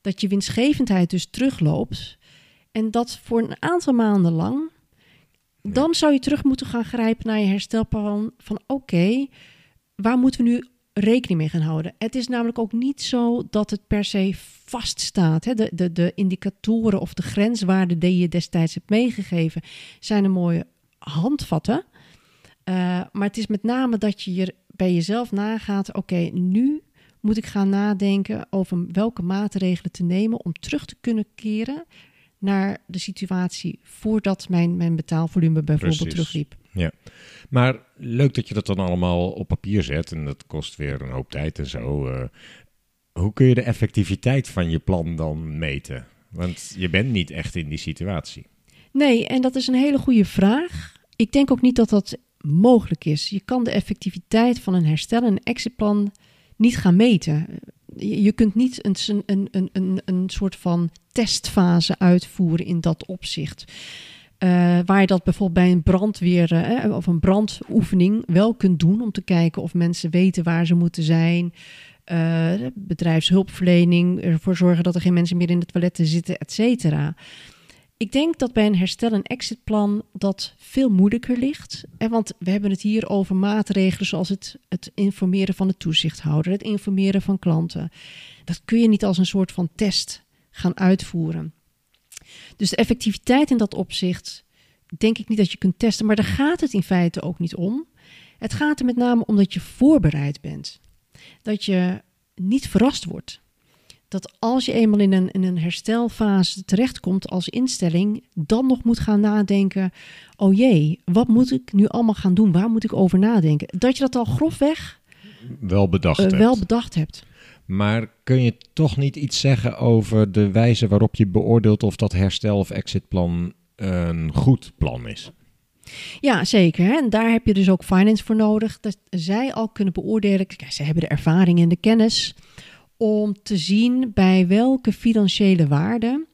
dat je winstgevendheid dus terugloopt en dat voor een aantal maanden lang, dan zou je terug moeten gaan grijpen naar je herstelplan van oké, waar moeten we nu rekening mee gaan houden? Het is namelijk ook niet zo dat het per se vaststaat. Hè? De, de, de indicatoren of de grenswaarden die je destijds hebt meegegeven zijn een mooie handvatten. Uh, maar het is met name dat je hier bij jezelf nagaat: oké, nu moet ik gaan nadenken over welke maatregelen te nemen om terug te kunnen keren naar de situatie voordat mijn, mijn betaalvolume bijvoorbeeld Precies. terugliep. Ja, maar leuk dat je dat dan allemaal op papier zet en dat kost weer een hoop tijd en zo. Eh, hoe kun je de effectiviteit van je plan dan meten? Want je bent niet echt in die situatie. Nee, en dat is een hele goede vraag. Ik denk ook niet dat dat mogelijk is. Je kan de effectiviteit van een herstel en exitplan niet gaan meten. Je kunt niet een, een, een, een, soort van testfase uitvoeren in dat opzicht. Uh, waar je dat bijvoorbeeld bij een brandweer uh, of een brandoefening wel kunt doen om te kijken of mensen weten waar ze moeten zijn. Uh, bedrijfshulpverlening, ervoor zorgen dat er geen mensen meer in de toiletten zitten, et cetera. Ik denk dat bij een herstel- en exitplan dat veel moeilijker ligt. En want we hebben het hier over maatregelen zoals het, het informeren van de toezichthouder, het informeren van klanten. Dat kun je niet als een soort van test gaan uitvoeren. Dus de effectiviteit in dat opzicht denk ik niet dat je kunt testen, maar daar gaat het in feite ook niet om. Het gaat er met name om dat je voorbereid bent. Dat je niet verrast wordt. Dat als je eenmaal in een, in een herstelfase terechtkomt als instelling, dan nog moet gaan nadenken: oh jee, wat moet ik nu allemaal gaan doen? Waar moet ik over nadenken? Dat je dat al grofweg Wel bedacht uh, hebt. wel bedacht hebt. Maar kun je toch niet iets zeggen over de wijze waarop je beoordeelt of dat herstel- of exitplan een goed plan is? Ja, zeker. Hè? En daar heb je dus ook finance voor nodig. Dat zij al kunnen beoordelen. Kijk, zij hebben de ervaring en de kennis om te zien bij welke financiële waarde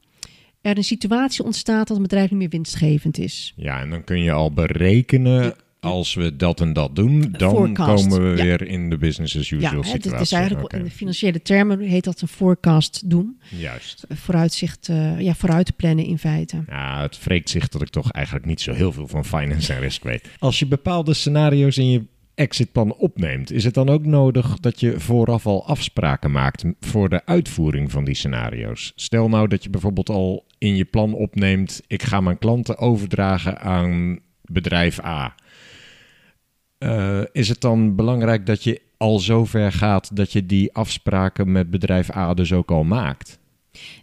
er een situatie ontstaat dat een bedrijf niet meer winstgevend is. Ja, en dan kun je al berekenen. Als we dat en dat doen, dan Forecast, komen we ja. weer in de business as Ja, usual hè, situatie. het is eigenlijk in de financiële termen heet dat een forecast doen. Juist. Vooruitzicht, uh, ja, vooruit plannen in feite. Ja, het vreekt zich dat ik toch eigenlijk niet zo heel veel van finance en risk weet. Als je bepaalde scenario's in je exitplan opneemt, is het dan ook nodig dat je vooraf al afspraken maakt voor de uitvoering van die scenario's? Stel nou dat je bijvoorbeeld al in je plan opneemt: ik ga mijn klanten overdragen aan bedrijf A. Uh, is het dan belangrijk dat je al zover gaat dat je die afspraken met bedrijf A dus ook al maakt?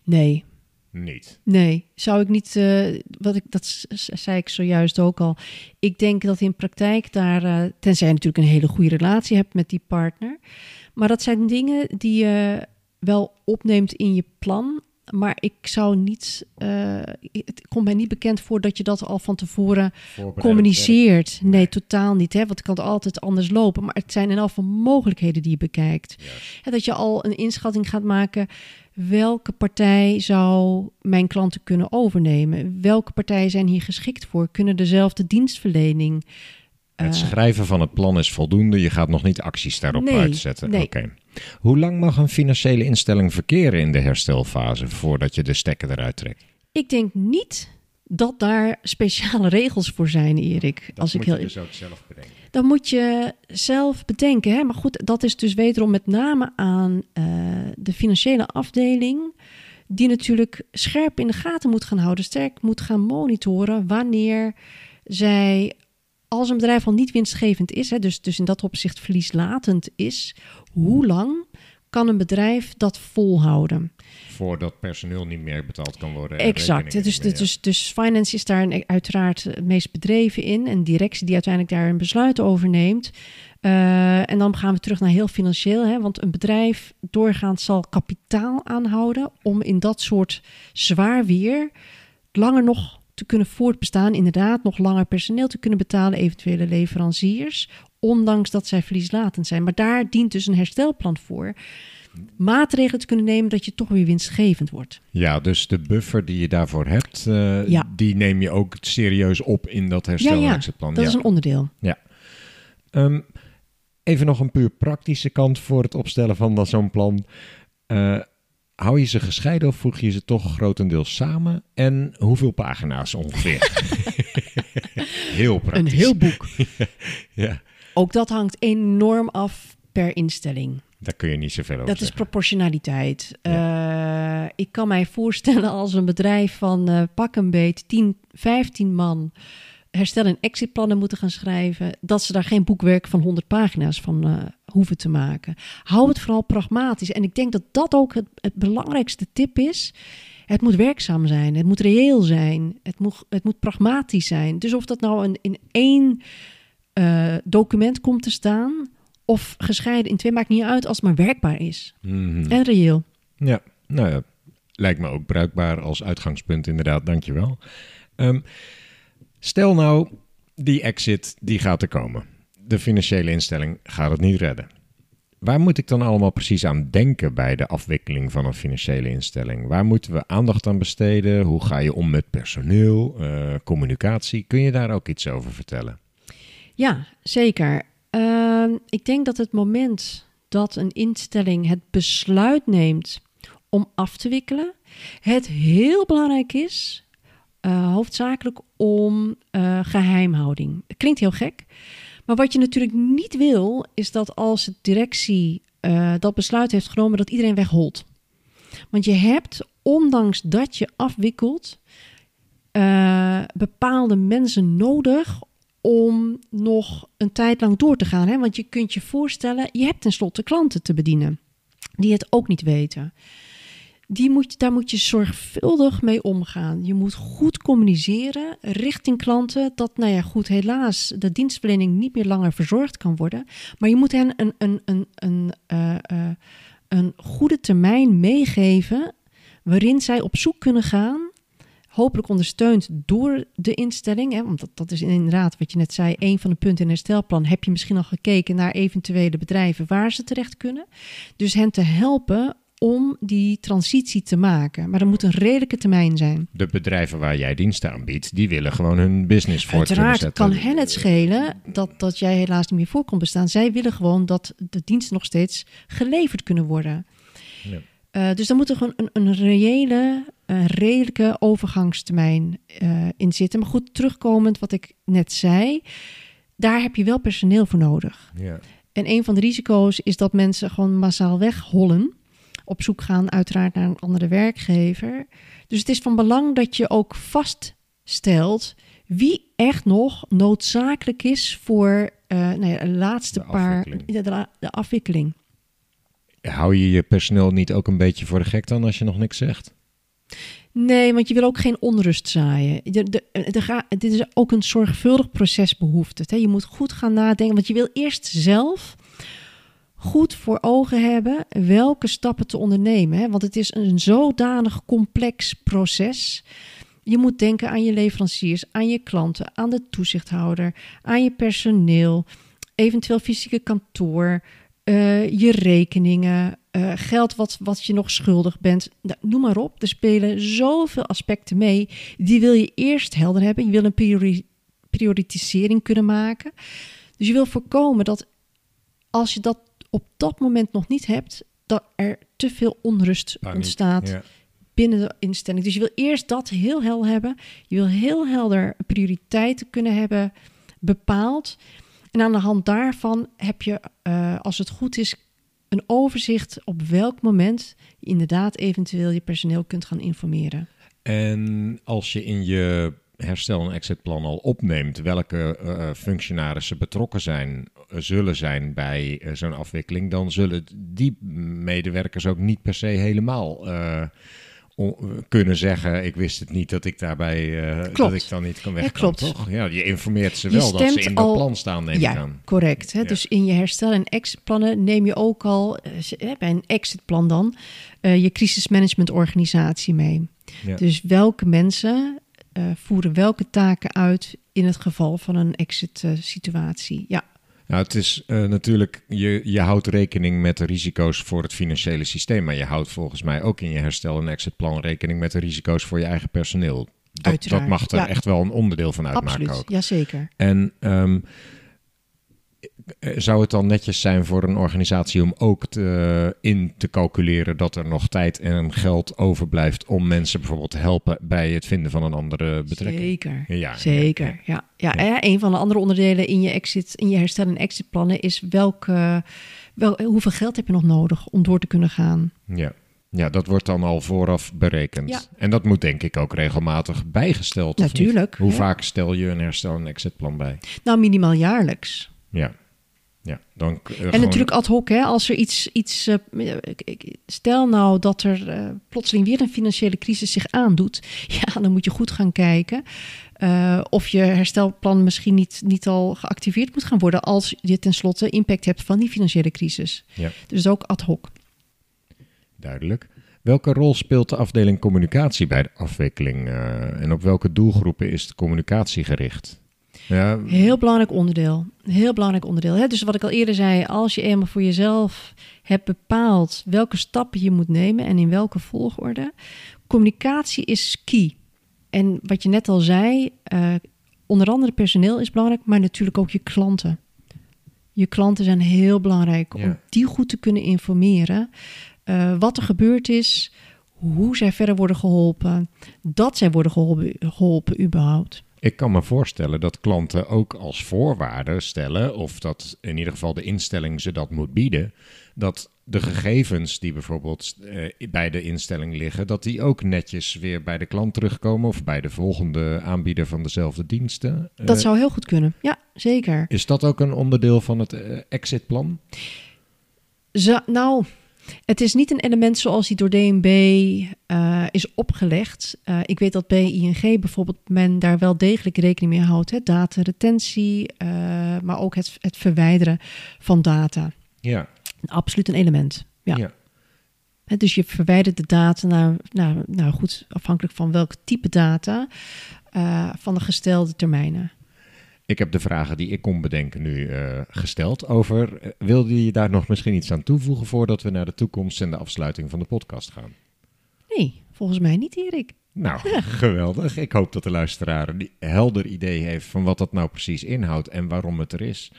Nee, Niet. Nee, zou ik niet. Uh, wat ik, dat zei ik zojuist ook al. Ik denk dat in praktijk daar. Uh, tenzij je natuurlijk een hele goede relatie hebt met die partner. Maar dat zijn dingen die je wel opneemt in je plan. Maar ik zou niet. eh, het komt mij niet bekend voor dat je dat al van tevoren communiceert. Nee, totaal niet. Hè? Want het kan altijd anders lopen. Maar het zijn in elk geval mogelijkheden die je bekijkt. Hè, dat je al een inschatting gaat maken. Welke partij zou mijn klanten kunnen overnemen? Welke partijen zijn hier geschikt voor? Kunnen dezelfde dienstverlening? Het schrijven van het plan is voldoende. Je gaat nog niet acties daarop Nee, uitzetten. nee. Oké. Hoe lang mag een financiële instelling verkeren in de herstelfase voordat je de stekker eruit trekt? Ik denk niet dat daar speciale regels voor zijn, Erik. als ik heel dus ook zelf bedenken. Dan moet je zelf bedenken. Hè? Maar goed, dat is dus wederom met name aan eh, de financiële afdeling. Die natuurlijk scherp in de gaten moet gaan houden, sterk moet gaan monitoren wanneer zij, als een bedrijf al niet winstgevend is, hè, dus, dus in dat opzicht verlieslatend is, hoe lang kan een bedrijf dat volhouden? Voordat personeel niet meer betaald kan worden. en Exact. Dus, meer, dus, dus finance is daar een- uiteraard het meest bedreven in. En directie die uiteindelijk daar een besluit over neemt. Eh, en dan gaan we terug naar heel financieel. Hè? Want een bedrijf doorgaans zal kapitaal aanhouden om in dat soort zwaar weer langer nog te kunnen voortbestaan. Inderdaad, nog langer personeel te kunnen betalen, eventuele leveranciers. Ondanks dat zij verlieslatend zijn. Maar daar dient dus een herstelplan voor. Maatregelen te kunnen nemen dat je toch weer winstgevend wordt. Ja, dus de buffer die je daarvoor hebt, eh, Ja. die neem je ook serieus op in dat herstel- ja, ja, dat is een onderdeel. Ja. Ehm, even nog een puur praktische kant voor het opstellen van zo'n plan. Eh, hou je ze gescheiden of voeg je ze toch grotendeels samen? En hoeveel pagina's ongeveer? heel praktisch. Een heel boek. Ja, Ook dat hangt enorm af per instelling. Daar kun je niet zoveel over Dat is proportionaliteit. Eh, ik kan mij voorstellen als een bedrijf van eh, pak een beet 10, 15 man herstel- en exitplannen moeten gaan schrijven, dat ze daar geen boekwerk van 100 pagina's van eh, hoeven te maken. Hou het vooral pragmatisch. En ik denk dat dat ook het, het belangrijkste tip is. Het moet werkzaam zijn, het moet reëel zijn, het moet, het moet pragmatisch zijn. Dus of dat nou een, in één document komt te staan of gescheiden in twee, maakt niet uit als het maar werkbaar is. Mhm. En reëel. Ja, nou ja, lijkt me ook bruikbaar als uitgangspunt inderdaad, dankjewel. Ehm stel nou, die exit die gaat er komen. De financiële instelling gaat het niet redden. Waar moet ik dan allemaal precies aan denken bij de afwikkeling van een financiële instelling? Waar moeten we aandacht aan besteden? Hoe ga je om met personeel, eh, communicatie? Kun je daar ook iets over vertellen? Ja, zeker. Ehm, ik denk dat het moment dat een instelling het besluit neemt om af te wikkelen, het heel belangrijk is, eh, hoofdzakelijk om eh, geheimhouding. Klinkt heel gek, maar wat je natuurlijk niet wil, is dat als de directie eh, dat besluit heeft genomen, dat iedereen wegholt. Want je hebt, ondanks dat je afwikkelt, bepaalde mensen nodig om nog een tijd lang door te gaan. Hè? Want je kunt je voorstellen, je hebt tenslotte klanten te bedienen die het ook niet weten. Die moet, daar moet je zorgvuldig mee omgaan. Je moet goed communiceren richting klanten dat, nou ja, goed, helaas de dienstverlening niet meer langer verzorgd kan worden. Maar je moet hen een, een, een, een, eh, eh, een goede termijn meegeven waarin zij op zoek kunnen gaan hopelijk ondersteund door de instelling. Hè, want dat, dat is inderdaad wat je net zei. Een van de punten in het herstelplan. Heb je misschien al gekeken naar eventuele bedrijven waar ze terecht kunnen. Dus hen te helpen om die transitie te maken. Maar dat moet een redelijke termijn zijn. De bedrijven waar jij diensten aanbiedt, die willen gewoon hun business kunnen Uiteraard kan hen het schelen dat, dat jij helaas niet meer voor kon bestaan. Zij willen gewoon dat de diensten nog steeds geleverd kunnen worden. Ja. Eh, dus daar moet er gewoon een, een reële, een redelijke overgangstermijn eh, in zitten. Maar goed, terugkomend wat ik net zei, daar heb je wel personeel voor nodig. Ja. En een van de risico's is dat mensen gewoon massaal weghollen. Op zoek gaan uiteraard naar een andere werkgever. Dus het is van belang dat je ook vaststelt wie echt nog noodzakelijk is voor ja, de laatste De paar... afwikkeling. De, de afwikkeling. Hou je je personeel niet ook een beetje voor de gek dan als je nog niks zegt? Nee, want je wil ook geen onrust zaaien. De, de, dit is ook een zorgvuldig proces behoeft? Je moet goed gaan nadenken, want je wil eerst zelf goed voor ogen hebben welke stappen te ondernemen. Hè? Want het is een zodanig complex proces. Je moet denken aan je leveranciers, aan je klanten, aan de toezichthouder, aan je personeel, eventueel fysieke kantoor, eh, je rekeningen, eh, geld wat, wat je nog schuldig bent. Nou, noem maar op. Er spelen zoveel aspecten mee. Die wil je eerst helder hebben. Je wil een priori- prioritisering kunnen maken. Dus je wil voorkomen dat als je dat op dat moment nog niet hebt, dat er te veel onrust Paniek, ontstaat Ja. binnen de instelling. Dus je wil eerst dat heel helder hebben. Je wil heel helder prioriteiten kunnen hebben bepaald. En aan de hand daarvan heb je, eh, als het goed is, een overzicht op welk moment inderdaad eventueel je personeel kunt gaan informeren. En als je in je herstel- en exitplan al opneemt welke eh, functionarissen betrokken zijn, eh, zullen zijn bij eh, zo'n afwikkeling, dan zullen die medewerkers ook niet per se helemaal eh, kunnen zeggen: Ik wist het niet dat ik daarbij eh, dat ik dan niet kan Ja, weg. klopt. toch? Ja, je informeert ze wel dat ze in dat al- plan staan, neem ik ja, aan. correct. Hè? Ja. Dus in je herstel- en exitplannen neem je ook al, eh, bij een exitplan dan, eh, je crisismanagementorganisatie mee. Ja. Dus welke mensen voeren welke taken uit in het geval van een exit-situatie. ja, Nou, het is eh, natuurlijk, je, je houdt rekening met de risico's voor het financiële systeem. Maar je houdt volgens mij ook in je herstel- en exitplan rekening met de risico's voor je eigen personeel. Dat, dat mag er ja. echt wel een onderdeel van uitmaken absoluut. ook. Jazeker. En ehm, eh, zou het dan netjes zijn voor een organisatie om ook te, in te calculeren dat er nog tijd en geld overblijft om mensen bijvoorbeeld te helpen bij het vinden van een andere betrekking? Zeker. Ja, Zeker. ja, Ja, ja. ja. een van de andere onderdelen in je, exit, in je herstel- en exitplannen is welke, wel, hoeveel geld heb je nog nodig om door te kunnen gaan. Ja. ja, dat wordt dan al vooraf berekend. Ja. En dat moet denk ik ook regelmatig bijgesteld. Natuurlijk, Hoe ja. vaak stel je een herstel- en exitplan bij? Nou, minimaal jaarlijks. Ja. Ja, dan, eh, En gewoon- natuurlijk ad hoc, hè, als er iets. iets eh, stel nou dat er eh, plotseling weer een financiële crisis zich aandoet. Ja, dan moet je goed gaan kijken. of je herstelplan misschien niet, niet al geactiveerd moet gaan worden. als je tenslotte impact hebt van die financiële crisis. Ja. Dus ook ad hoc. Duidelijk. Welke rol speelt de afdeling communicatie bij de afwikkeling? en op welke doelgroepen is de communicatie gericht? Ja, Heel belangrijk onderdeel. Heel belangrijk onderdeel. Hè? Dus wat ik al eerder zei, als je eenmaal voor jezelf hebt bepaald welke stappen je moet nemen en in welke volgorde, communicatie is key. En wat je net al zei, eh, onder andere personeel is belangrijk, maar natuurlijk ook je klanten. Je klanten zijn heel belangrijk om die goed te kunnen informeren. eh, wat er gebeurd is, hoe zij verder worden geholpen, dat zij worden geholpen, geholpen überhaupt. Ik kan me voorstellen dat klanten ook als voorwaarde stellen, of dat in ieder geval de instelling ze dat moet bieden, dat de gegevens die bijvoorbeeld eh, bij de instelling liggen, dat die ook netjes weer bij de klant terugkomen of bij de volgende aanbieder van dezelfde diensten. Dat Eh, zou heel goed kunnen. Ja, zeker. Is dat ook een onderdeel van het eh, exitplan? Nou, het is niet een element zoals die door DNB eh, is opgelegd. Eh, ik weet dat bij ING bijvoorbeeld men daar wel degelijk rekening mee houdt. Hè? Dataretentie, eh, maar ook het, het verwijderen van data. Ja. Absoluut een element. Ja. ja. Dus je verwijdert de data naar, nou goed, afhankelijk van welk type data, van de gestelde termijnen. Ik heb de vragen die ik kon bedenken nu eh, gesteld over. eh, wilde je daar nog misschien iets aan toevoegen voordat we naar de toekomst en de afsluiting van de podcast gaan? Nee, volgens mij niet, Erik. Nou, geweldig. Ik hoop dat de luisteraar een helder idee heeft van wat dat nou precies inhoudt en waarom het er is.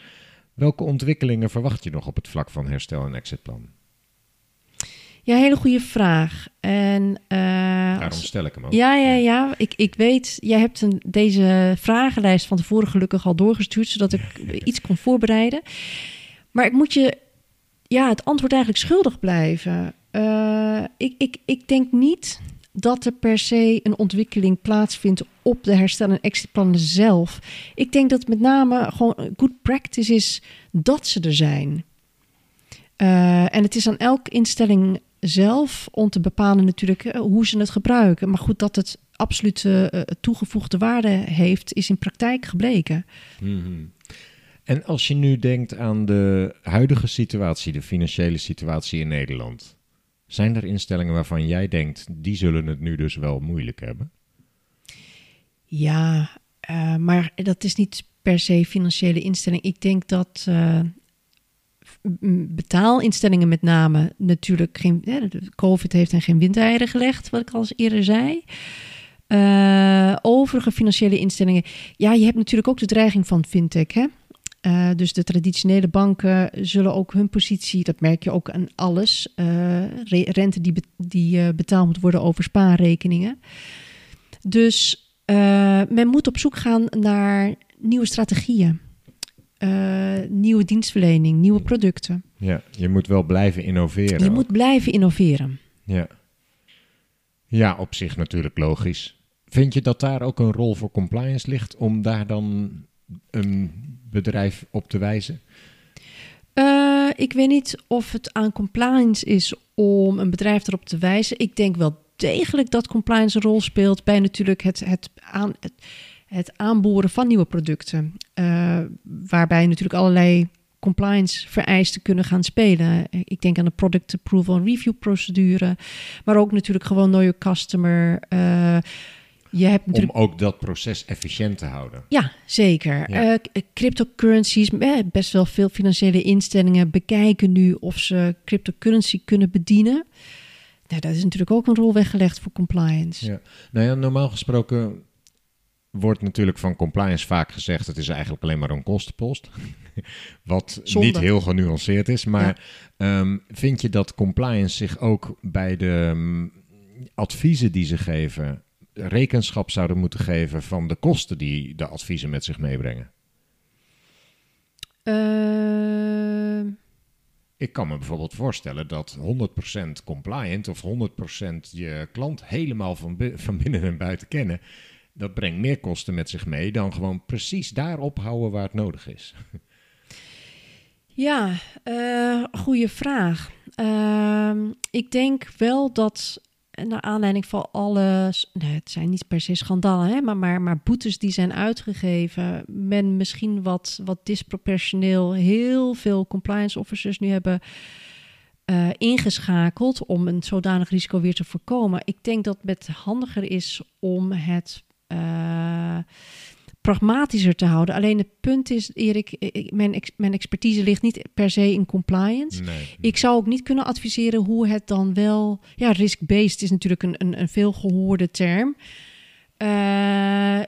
Welke ontwikkelingen verwacht je nog op het vlak van herstel- en exitplan? Ja, hele goede vraag. En, eh, Daarom als- stel ik hem ook. Ja, ja, ja. Ik, ik weet, jij hebt een, deze vragenlijst van tevoren gelukkig al doorgestuurd, zodat ik iets kon voorbereiden. Maar ik moet je ja, het antwoord eigenlijk schuldig blijven. Eh, ik, ik, ik denk niet dat er per se een ontwikkeling plaatsvindt op de herstel- en exitplannen zelf. Ik denk dat het met name gewoon good practice is dat ze er zijn. Eh, en het is aan elke instelling zelf om te bepalen natuurlijk eh, hoe ze het gebruiken. Maar goed, dat het absolute eh, toegevoegde waarde heeft, is in praktijk gebleken. Mhm. En als je nu denkt aan de huidige situatie, de financiële situatie in Nederland, zijn er instellingen waarvan jij denkt, die zullen het nu dus wel moeilijk hebben? Ja, eh, maar dat is niet per se financiële instelling. Ik denk dat betaalinstellingen met name natuurlijk geen... COVID heeft hen geen windeieren gelegd, wat ik al eens eerder zei. Eh, overige financiële instellingen... Ja, je hebt natuurlijk ook de dreiging van fintech, hè? Eh, dus de traditionele banken zullen ook hun positie, dat merk je ook aan alles, re- rente die, die betaald moet worden over spaarrekeningen. Dus men moet op zoek gaan naar nieuwe strategieën, eh, nieuwe dienstverlening, nieuwe producten. Ja, je moet wel blijven innoveren. Je moet blijven innoveren. Ja. ja, op zich natuurlijk logisch. Vind je dat daar ook een rol voor compliance ligt om daar dan een bedrijf op te wijzen? Eh, ik weet niet of het aan compliance is om een bedrijf erop te wijzen. Ik denk wel degelijk dat compliance een rol speelt bij natuurlijk het, het, aan, het, het aanboren van nieuwe producten. Eh, waarbij natuurlijk allerlei compliance vereisten kunnen gaan spelen. Ik denk aan de product approval en review procedure. Maar ook natuurlijk gewoon know your customer. Eh, je hebt natuurlijk Om ook dat proces efficiënt te houden. ja, zeker. Ja. Eh, cryptocurrencies, best wel veel financiële instellingen bekijken nu of ze cryptocurrency kunnen bedienen. Nou, dat is natuurlijk ook een rol weggelegd voor compliance. Ja. Nou ja, normaal gesproken wordt natuurlijk van compliance vaak gezegd... het is eigenlijk alleen maar een kostenpost. Wat Zonde. niet heel genuanceerd is. Maar ehm, vind je dat compliance zich ook bij de ehm, adviezen die ze geven... rekenschap zouden moeten geven van de kosten die de adviezen met zich meebrengen? Eh, Ik kan me bijvoorbeeld voorstellen dat 100% compliant of 100% je klant helemaal van binnen en buiten kennen, dat brengt meer kosten met zich mee dan gewoon precies daar ophouden waar het nodig is. ja, eh goede vraag. Ehm, ik denk wel dat naar aanleiding van alle, nee, het zijn niet per se schandalen, hè, maar, maar, maar boetes die zijn uitgegeven, men misschien wat, wat disproportioneel heel veel compliance officers nu hebben eh, ingeschakeld om een zodanig risico weer te voorkomen. Ik denk dat het handiger is om het eh, pragmatischer te houden. Alleen het punt is, Erik, ik- ik- mijn, ex- mijn expertise ligt niet per se in compliance. Nee. Ik zou ook niet kunnen adviseren hoe het dan wel. Ja, risk-based is natuurlijk een, een, een veelgehoorde term. Eh,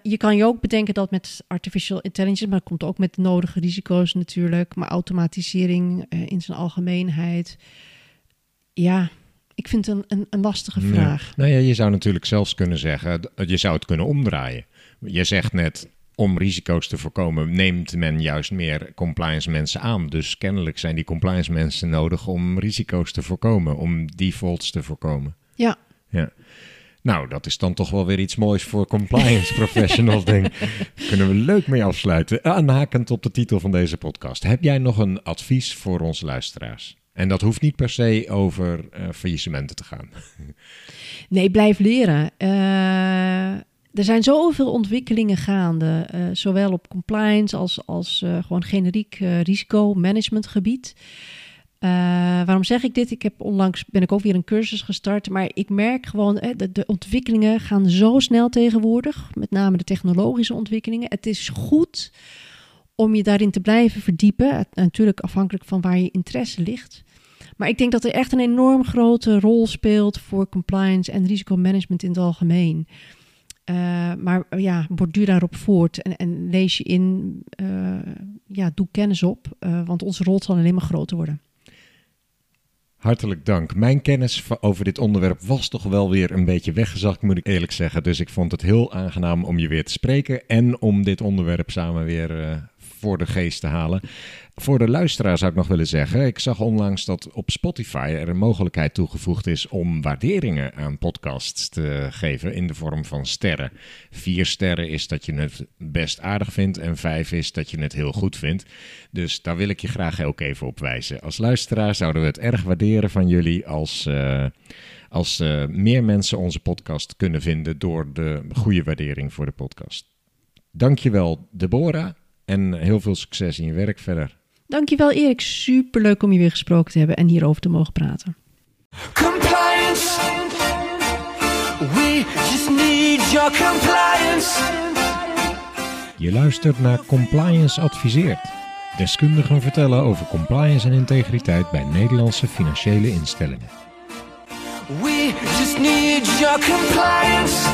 je kan je ook bedenken dat met artificial intelligence, maar dat komt ook met de nodige risico's natuurlijk, maar automatisering eh, in zijn algemeenheid. Ja, ik vind het een, een, een lastige Ja. vraag. Nou ja, je zou natuurlijk zelfs kunnen zeggen, je zou het kunnen omdraaien. Je zegt net, om risico's te voorkomen, neemt men juist meer compliance mensen aan. Dus kennelijk zijn die compliance mensen nodig om risico's te voorkomen, om defaults te voorkomen. Ja, Ja. Nou, dat is dan toch wel weer iets moois voor compliance professionals, denk kunnen we leuk mee afsluiten. Aanhakend op de titel van deze podcast. Heb jij nog een advies voor onze luisteraars? En dat hoeft niet per se over eh, faillissementen te gaan. Nee, blijf leren. Eh, er zijn zoveel ontwikkelingen gaande, eh, zowel op compliance als, als gewoon generiek risicomanagementgebied. Waarom zeg ik dit? Ik heb onlangs ben ik ook weer een cursus gestart, maar ik merk gewoon de, de ontwikkelingen gaan zo snel tegenwoordig, met name de technologische ontwikkelingen. Het is goed om je daarin te blijven verdiepen, natuurlijk afhankelijk van waar je interesse ligt. Maar ik denk dat er echt een enorm grote rol speelt voor compliance en risicomanagement in het algemeen. Eh, maar ja, borduur daarop voort en, en lees je in, eh, ja, doe kennis op, eh, want onze rol zal alleen maar groter worden. Hartelijk dank. Mijn kennis over dit onderwerp was toch wel weer een beetje weggezakt, moet ik eerlijk zeggen. Dus ik vond het heel aangenaam om je weer te spreken en om dit onderwerp samen weer voor de geest te halen. Voor de luisteraar zou ik nog willen zeggen, ik zag onlangs dat op Spotify er een mogelijkheid toegevoegd is om waarderingen aan podcasts te geven in de vorm van sterren. Vier sterren is dat je het best aardig vindt en vijf is dat je het heel goed vindt. Dus daar wil ik je graag ook even op wijzen. Als luisteraar zouden we het erg waarderen van jullie als, eh, als eh, meer mensen onze podcast kunnen vinden door de goede waardering voor de podcast. Dankjewel Deborah En heel veel succes in je werk verder. Dankjewel Erik, superleuk om je weer gesproken te hebben en hierover te mogen praten. Compliance. We just need your compliance. Je luistert naar Compliance Adviseert. Deskundigen vertellen over compliance en integriteit bij Nederlandse financiële instellingen. We just need your compliance.